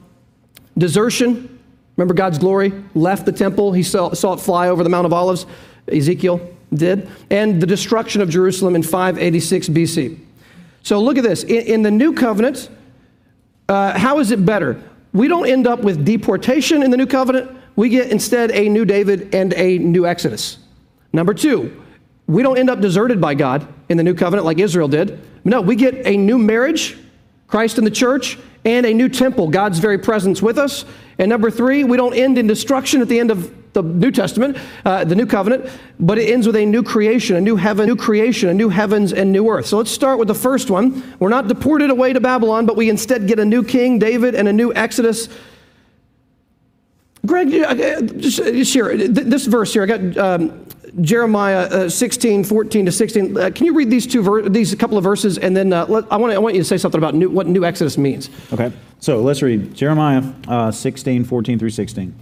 desertion. Remember God's glory left the temple. He saw, saw it fly over the Mount of Olives. Ezekiel did. And the destruction of Jerusalem in 586 BC. So look at this. In, in the new covenant, uh, how is it better? We don't end up with deportation in the new covenant. We get instead a new David and a new Exodus. Number two, we don't end up deserted by God in the new covenant like Israel did. No, we get a new marriage, Christ in the church, and a new temple, God's very presence with us. And number three, we don't end in destruction at the end of the New Testament, uh, the new covenant, but it ends with a new creation, a new heaven, new creation, a new heavens and new earth. So let's start with the first one. We're not deported away to Babylon, but we instead get a new king, David, and a new Exodus. Greg, uh, just, just here, this verse here, I got um, Jeremiah uh, 16, 14 to 16. Uh, can you read these two, ver- these couple of verses, and then uh, let, I, want I want you to say something about new, what new Exodus means. Okay, so let's read Jeremiah uh, 16, 14 through 16.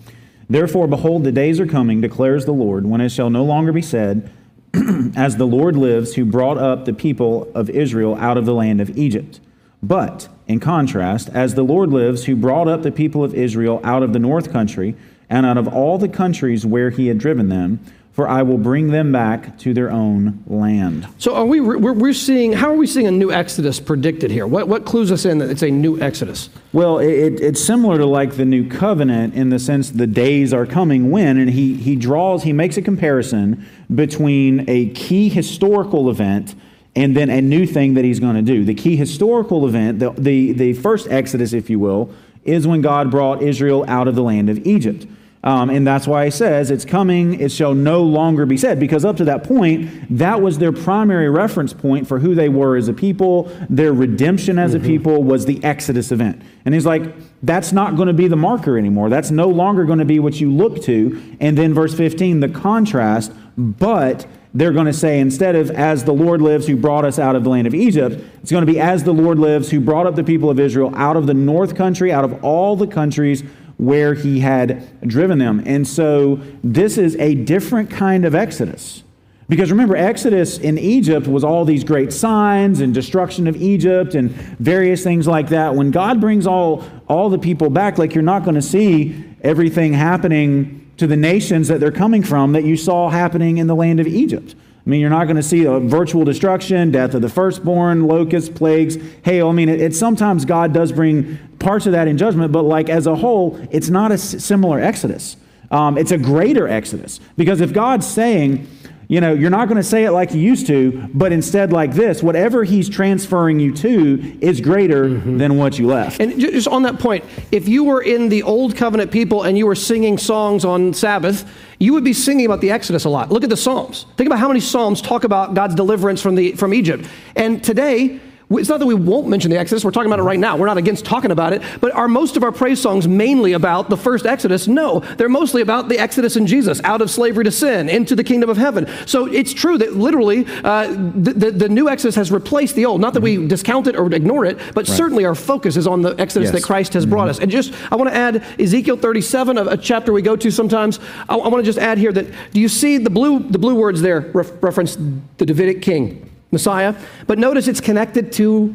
Therefore, behold, the days are coming, declares the Lord, when it shall no longer be said, (clears throat) As the Lord lives, who brought up the people of Israel out of the land of Egypt. But, in contrast, as the Lord lives, who brought up the people of Israel out of the north country, and out of all the countries where he had driven them, for I will bring them back to their own land. So are we, we're, we're seeing, how are we seeing a new Exodus predicted here? What, what clues us in that it's a new Exodus? Well, it, it- it's similar to like the new covenant in the sense the days are coming when, and he, he draws, he makes a comparison between a key historical event and then a new thing that he's going to do. The key historical event, the, the, the first Exodus, if you will, is when God brought Israel out of the land of Egypt. Um, and that's why he says, It's coming, it shall no longer be said. Because up to that point, that was their primary reference point for who they were as a people. Their redemption as mm-hmm. a people was the Exodus event. And he's like, That's not going to be the marker anymore. That's no longer going to be what you look to. And then verse 15, the contrast, but they're going to say instead of as the Lord lives who brought us out of the land of Egypt, it's going to be as the Lord lives who brought up the people of Israel out of the north country, out of all the countries where he had driven them. And so this is a different kind of Exodus. Because remember, Exodus in Egypt was all these great signs and destruction of Egypt and various things like that. When God brings all, all the people back, like you're not going to see everything happening to the nations that they're coming from that you saw happening in the land of Egypt. I mean, you're not going to see a virtual destruction, death of the firstborn, locusts, plagues, hail. I mean, it, it, sometimes God does bring parts of that in judgment, but like as a whole, it's not a similar exodus. Um, it's a greater exodus because if God's saying, you know, you're not going to say it like you used to, but instead like this. Whatever he's transferring you to is greater mm-hmm. than what you left. And just on that point, if you were in the old covenant people and you were singing songs on Sabbath, you would be singing about the Exodus a lot. Look at the Psalms. Think about how many Psalms talk about God's deliverance from, the, from Egypt. And today, it's not that we won't mention the Exodus, we're talking about it right now. We're not against talking about it, but are most of our praise songs mainly about the first Exodus? No, they're mostly about the Exodus in Jesus, out of slavery to sin, into the kingdom of heaven. So it's true that literally uh, the, the, the, new Exodus has replaced the old. Not that we discount it or ignore it, but right. certainly our focus is on the Exodus yes. that Christ has mm-hmm. brought us. And just, I want to add Ezekiel 37, a, a chapter we go to sometimes. I, I want to just add here that do you see the blue, the blue words there ref, reference the Davidic king? Messiah. But notice it's connected to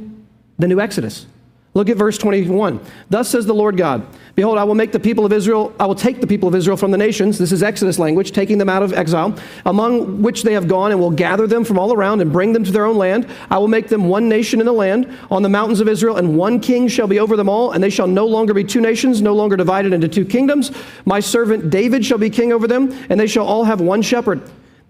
the new Exodus. Look at verse 21. Thus says the Lord God Behold, I will make the people of Israel, I will take the people of Israel from the nations. This is Exodus language, taking them out of exile, among which they have gone, and will gather them from all around and bring them to their own land. I will make them one nation in the land on the mountains of Israel, and one king shall be over them all, and they shall no longer be two nations, no longer divided into two kingdoms. My servant David shall be king over them, and they shall all have one shepherd.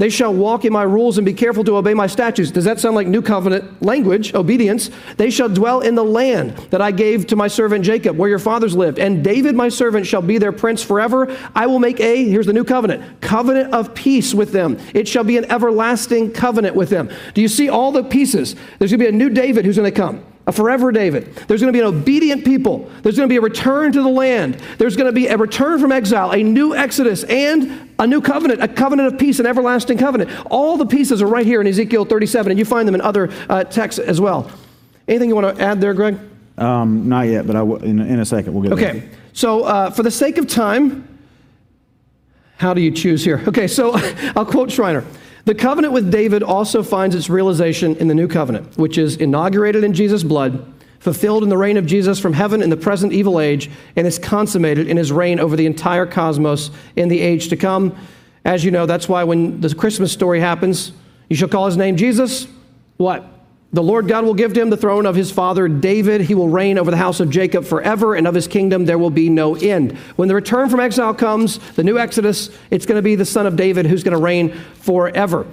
They shall walk in my rules and be careful to obey my statutes. Does that sound like new covenant language, obedience? They shall dwell in the land that I gave to my servant Jacob, where your fathers lived. And David, my servant, shall be their prince forever. I will make a, here's the new covenant, covenant of peace with them. It shall be an everlasting covenant with them. Do you see all the pieces? There's going to be a new David who's going to come a forever David. There's going to be an obedient people. There's going to be a return to the land. There's going to be a return from exile, a new exodus, and a new covenant, a covenant of peace, an everlasting covenant. All the pieces are right here in Ezekiel 37, and you find them in other uh, texts as well. Anything you want to add there, Greg? Um, not yet, but I w- in, in a second we'll get okay. there. Okay. So, uh, for the sake of time, how do you choose here? Okay, so (laughs) I'll quote Schreiner. The covenant with David also finds its realization in the new covenant, which is inaugurated in Jesus' blood, fulfilled in the reign of Jesus from heaven in the present evil age, and is consummated in his reign over the entire cosmos in the age to come. As you know, that's why when the Christmas story happens, you shall call his name Jesus. What? The Lord God will give to him the throne of his father David. He will reign over the house of Jacob forever, and of his kingdom there will be no end. When the return from exile comes, the new Exodus, it's going to be the son of David who's going to reign forever.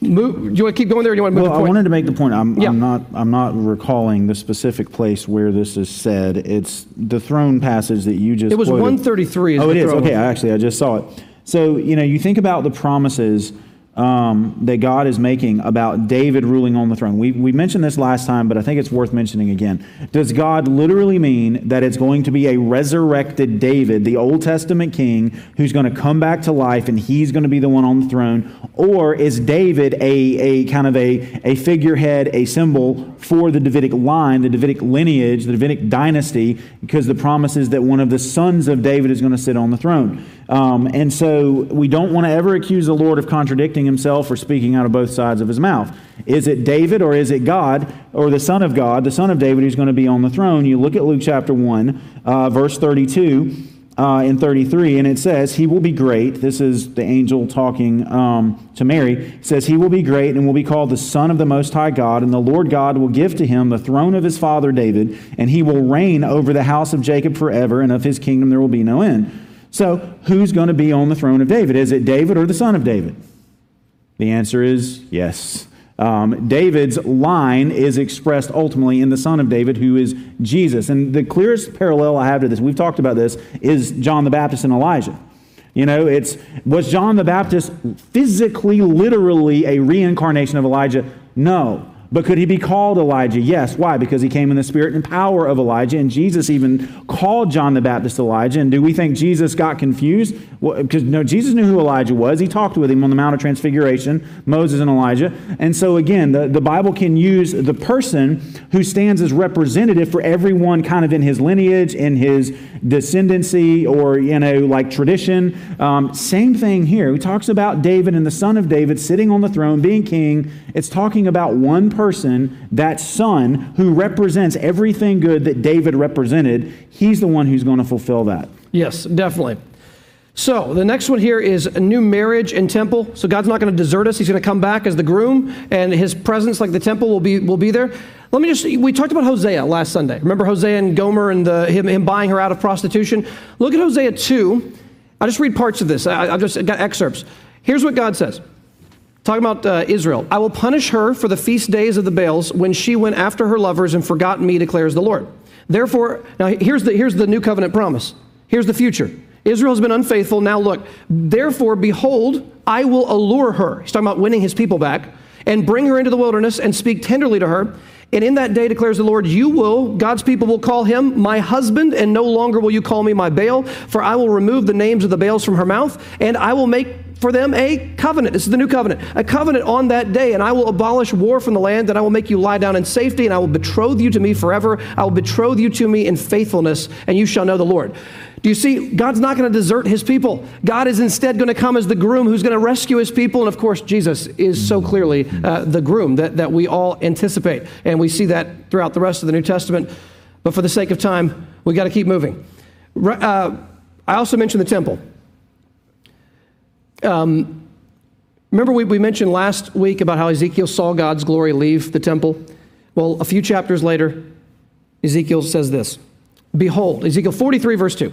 Move, do you want to keep going there, or do you want to move well, I wanted to make the point. I'm, yeah. I'm, not. I'm not recalling the specific place where this is said. It's the throne passage that you just. It was quoted. 133. oh, it is. Okay, actually, I just saw it. So you know, you think about the promises um, that God is making about David ruling on the throne. We, we mentioned this last time, but I think it's worth mentioning again. Does God literally mean that it's going to be a resurrected David, the Old Testament king, who's going to come back to life and he's going to be the one on the throne? Or is David a, a kind of a, a figurehead, a symbol for the Davidic line, the Davidic lineage, the Davidic dynasty, because the promise is that one of the sons of David is going to sit on the throne? Um, and so we don't want to ever accuse the Lord of contradicting himself or speaking out of both sides of his mouth. Is it David or is it God or the Son of God, the Son of David, who's going to be on the throne? You look at Luke chapter 1, uh, verse 32 uh, in 33, and it says, He will be great. This is the angel talking um, to Mary. It says, He will be great and will be called the Son of the Most High God, and the Lord God will give to him the throne of his father David, and he will reign over the house of Jacob forever, and of his kingdom there will be no end. So, who's going to be on the throne of David? Is it David or the son of David? The answer is yes. Um, David's line is expressed ultimately in the Son of David, who is Jesus. And the clearest parallel I have to this, we've talked about this, is John the Baptist and Elijah. You know, it's was John the Baptist physically, literally a reincarnation of Elijah? No. But could he be called Elijah? Yes. Why? Because he came in the spirit and power of Elijah, and Jesus even called John the Baptist Elijah. And do we think Jesus got confused? Well, because no, Jesus knew who Elijah was. He talked with him on the Mount of Transfiguration, Moses and Elijah. And so again, the, the Bible can use the person who stands as representative for everyone kind of in his lineage, in his descendancy, or you know, like tradition. Um, same thing here. He talks about David and the son of David sitting on the throne, being king. It's talking about one person, that son, who represents everything good that David represented. He's the one who's going to fulfill that. Yes, definitely. So the next one here is a new marriage and temple. So God's not going to desert us. He's going to come back as the groom, and his presence, like the temple, will be will be there. Let me just. We talked about Hosea last Sunday. Remember Hosea and Gomer and the, him, him buying her out of prostitution. Look at Hosea two. I'll just read parts of this. I, I've just got excerpts. Here's what God says. Talking about uh, Israel. I will punish her for the feast days of the Baals when she went after her lovers and forgot me, declares the Lord. Therefore, now here's the, here's the new covenant promise. Here's the future. Israel has been unfaithful. Now look, therefore, behold, I will allure her. He's talking about winning his people back and bring her into the wilderness and speak tenderly to her. And in that day, declares the Lord, you will, God's people will call him my husband, and no longer will you call me my Baal, for I will remove the names of the Baals from her mouth, and I will make for them a covenant. This is the new covenant. A covenant on that day, and I will abolish war from the land, and I will make you lie down in safety, and I will betroth you to me forever. I will betroth you to me in faithfulness, and you shall know the Lord. Do you see? God's not going to desert his people. God is instead going to come as the groom who's going to rescue his people. And of course, Jesus is so clearly uh, the groom that, that we all anticipate. And we see that throughout the rest of the New Testament. But for the sake of time, we got to keep moving. Uh, I also mentioned the temple. Um, remember, we, we mentioned last week about how Ezekiel saw God's glory leave the temple? Well, a few chapters later, Ezekiel says this Behold, Ezekiel 43, verse 2.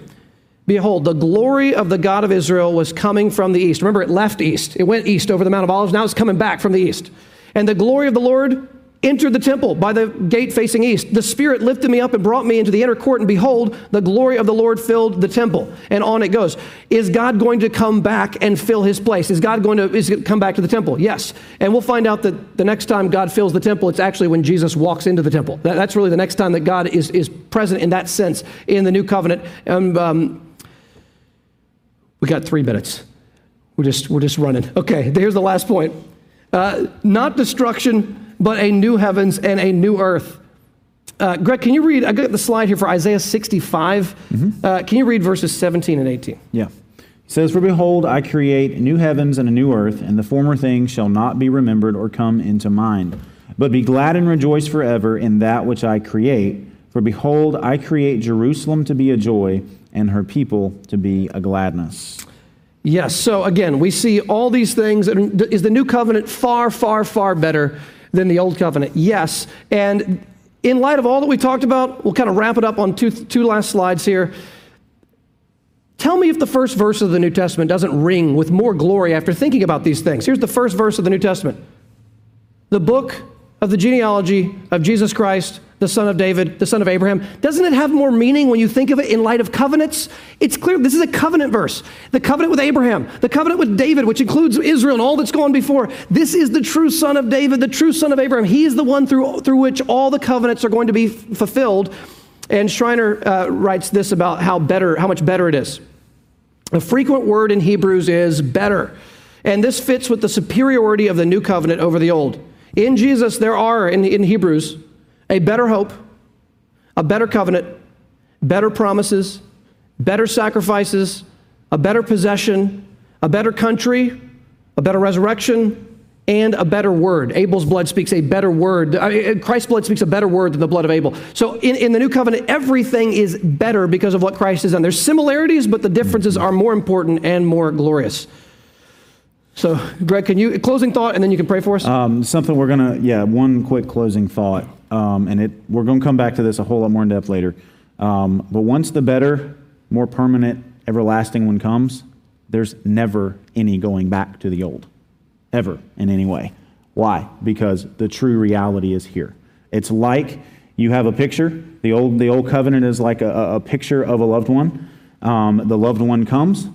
Behold, the glory of the God of Israel was coming from the east. Remember, it left east. It went east over the Mount of Olives. Now it's coming back from the east. And the glory of the Lord entered the temple by the gate facing east. The Spirit lifted me up and brought me into the inner court, and behold, the glory of the Lord filled the temple. And on it goes. Is God going to come back and fill his place? Is God going to is come back to the temple? Yes. And we'll find out that the next time God fills the temple, it's actually when Jesus walks into the temple. That, that's really the next time that God is, is present in that sense in the new covenant. And um, we got three minutes. We're just, we're just running. Okay, here's the last point. Uh, not destruction but a new heavens and a new earth. Uh, Greg, can you read? I got the slide here for Isaiah 65. Mm-hmm. Uh, can you read verses 17 and 18? Yeah. He says, For behold, I create new heavens and a new earth, and the former things shall not be remembered or come into mind. But be glad and rejoice forever in that which I create. For behold, I create Jerusalem to be a joy, and her people to be a gladness. Yes, so again, we see all these things. Is the new covenant far, far, far better than the old covenant? Yes. And in light of all that we talked about, we'll kind of wrap it up on two, two last slides here. Tell me if the first verse of the New Testament doesn't ring with more glory after thinking about these things. Here's the first verse of the New Testament the book of the genealogy of Jesus Christ, the son of David, the son of Abraham. Doesn't it have more meaning when you think of it in light of covenants? It's clear this is a covenant verse. The covenant with Abraham, the covenant with David, which includes Israel and all that's gone before. This is the true son of David, the true son of Abraham. He is the one through, through which all the covenants are going to be fulfilled. And Schreiner uh, writes this about how better, how much better it is. A frequent word in Hebrews is better. And this fits with the superiority of the new covenant over the old. In Jesus, there are, in, in Hebrews, a better hope, a better covenant, better promises, better sacrifices, a better possession, a better country, a better resurrection, and a better word. Abel's blood speaks a better word. Christ's blood speaks a better word than the blood of Abel. So in, in the new covenant, everything is better because of what Christ has done. There's similarities, but the differences are more important and more glorious. So, Greg, can you closing thought, and then you can pray for us. Um, something we're gonna, yeah, one quick closing thought, um, and it we're gonna come back to this a whole lot more in depth later. Um, but once the better, more permanent, everlasting one comes, there's never any going back to the old, ever in any way. Why? Because the true reality is here. It's like you have a picture. The old, the old covenant is like a, a picture of a loved one. Um, the loved one comes,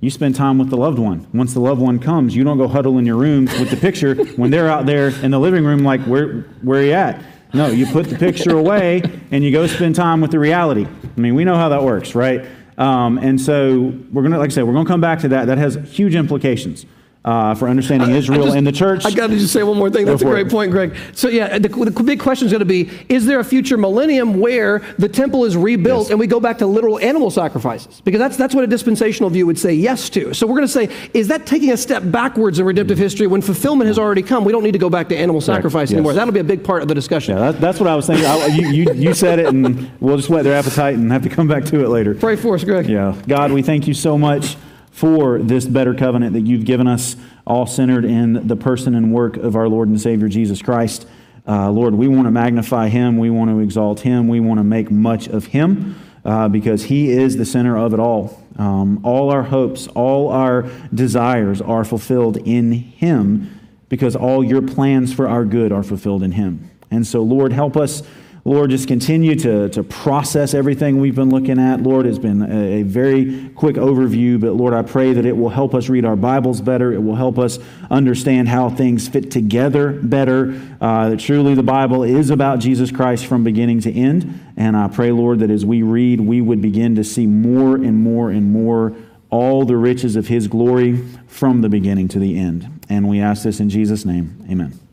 you spend time with the loved one. Once the loved one comes, you don't go huddle in your room with the picture when they're out there in the living room, like, where, where are you at? No, you put the picture away and you go spend time with the reality. I mean, we know how that works, right? Um, and so we're to, like I said, we're to come back to that. That has huge implications uh, for understanding Israel just- and the church. I got to just say one more thing. That's a great it. point, Greg. So, yeah, the, the big question is going to be Is there a future millennium where the temple is rebuilt Yes. and we go back to literal animal sacrifices? Because that's, that's what a dispensational view would say yes to. So, we're going to say, Is that taking a step backwards in redemptive history when fulfillment has already come? We don't need to go back to animal sacrifice Yes. anymore. That'll be a big part of the discussion. Yeah, that, that's what I was thinking. I, you, you, you said it, and we'll just whet their appetite and have to come back to it later. Pray for us, Greg. Yeah. God, we thank you so much for this better covenant that you've given us, all centered in the person and work of our Lord and Savior Jesus Christ. Uh, Lord, we want to magnify him. We want to exalt him. We want to make much of him uh, because he is the center of it all. Um, all our hopes, all our desires are fulfilled in him because all your plans for our good are fulfilled in him. And so, Lord, help us. Lord, just continue to, to process everything we've been looking at. Lord, it's been a, a very quick overview, but Lord, I pray that it will help us read our Bibles better. It will help us understand how things fit together better. Uh, that truly the Bible is about Jesus Christ from beginning to end. And I pray, Lord, that as we read, we would begin to see more and more and more all the riches of His glory from the beginning to the end. And we ask this in Jesus' name. Amen.